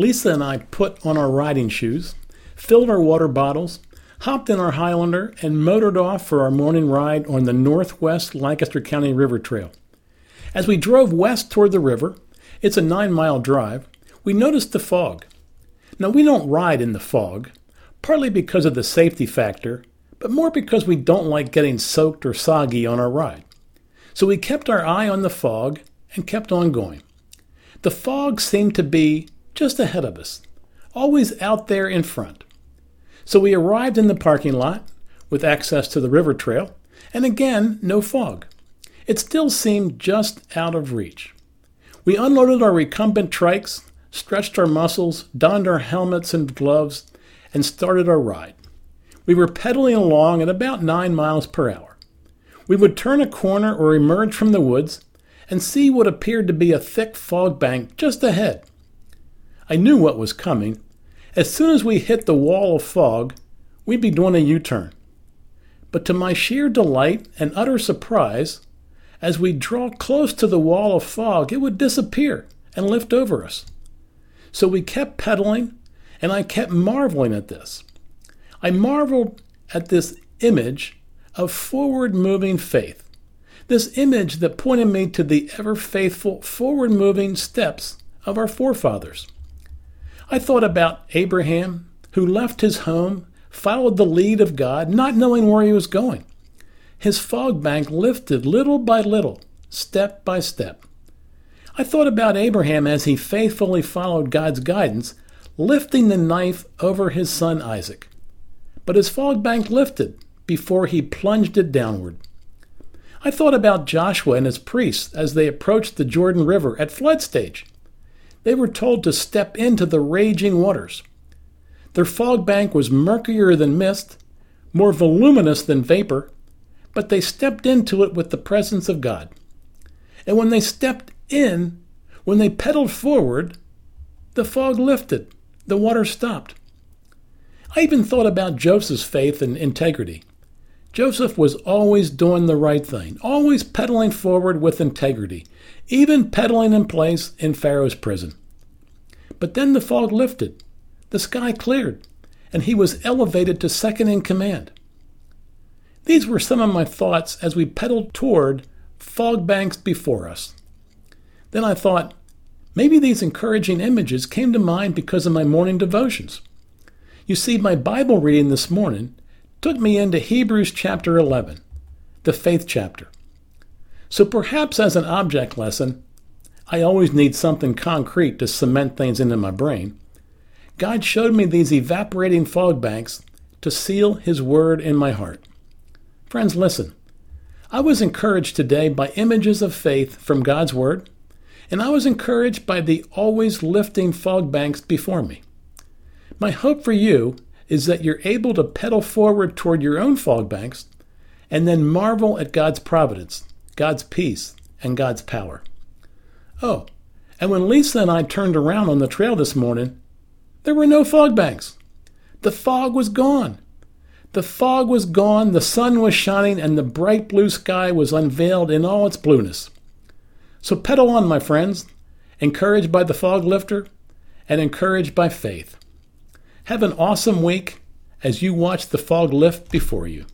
Lisa and I put on our riding shoes, filled our water bottles, hopped in our Highlander, and motored off for our morning ride on the Northwest Lancaster County River Trail. As we drove west toward the river, it's a nine mile drive, we noticed the fog. Now, we don't ride in the fog, partly because of the safety factor, but more because we don't like getting soaked or soggy on our ride. So we kept our eye on the fog and kept on going. The fog seemed to be just ahead of us, always out there in front. So we arrived in the parking lot with access to the river trail, and again, no fog. It still seemed just out of reach. We unloaded our recumbent trikes, stretched our muscles, donned our helmets and gloves, and started our ride. We were pedaling along at about nine miles per hour. We would turn a corner or emerge from the woods and see what appeared to be a thick fog bank just ahead. I knew what was coming. As soon as we hit the wall of fog, we'd be doing a U turn. But to my sheer delight and utter surprise, as we draw close to the wall of fog, it would disappear and lift over us. So we kept pedaling, and I kept marveling at this. I marveled at this image of forward moving faith, this image that pointed me to the ever faithful, forward moving steps of our forefathers. I thought about Abraham, who left his home, followed the lead of God, not knowing where he was going. His fog bank lifted little by little, step by step. I thought about Abraham as he faithfully followed God's guidance, lifting the knife over his son Isaac. But his fog bank lifted before he plunged it downward. I thought about Joshua and his priests as they approached the Jordan River at flood stage. They were told to step into the raging waters. Their fog bank was murkier than mist, more voluminous than vapor, but they stepped into it with the presence of God. And when they stepped in, when they pedaled forward, the fog lifted, the water stopped. I even thought about Joseph's faith and integrity. Joseph was always doing the right thing, always pedaling forward with integrity, even pedaling in place in Pharaoh's prison. But then the fog lifted, the sky cleared, and he was elevated to second in command. These were some of my thoughts as we pedaled toward fog banks before us. Then I thought, maybe these encouraging images came to mind because of my morning devotions. You see, my Bible reading this morning took me into Hebrews chapter 11, the faith chapter. So perhaps as an object lesson, I always need something concrete to cement things into my brain. God showed me these evaporating fog banks to seal His word in my heart. Friends, listen. I was encouraged today by images of faith from God's word, and I was encouraged by the always lifting fog banks before me. My hope for you is that you're able to pedal forward toward your own fog banks and then marvel at God's providence, God's peace, and God's power. Oh, and when Lisa and I turned around on the trail this morning, there were no fog banks. The fog was gone. The fog was gone, the sun was shining, and the bright blue sky was unveiled in all its blueness. So pedal on, my friends, encouraged by the fog lifter and encouraged by faith. Have an awesome week as you watch the fog lift before you.